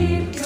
keep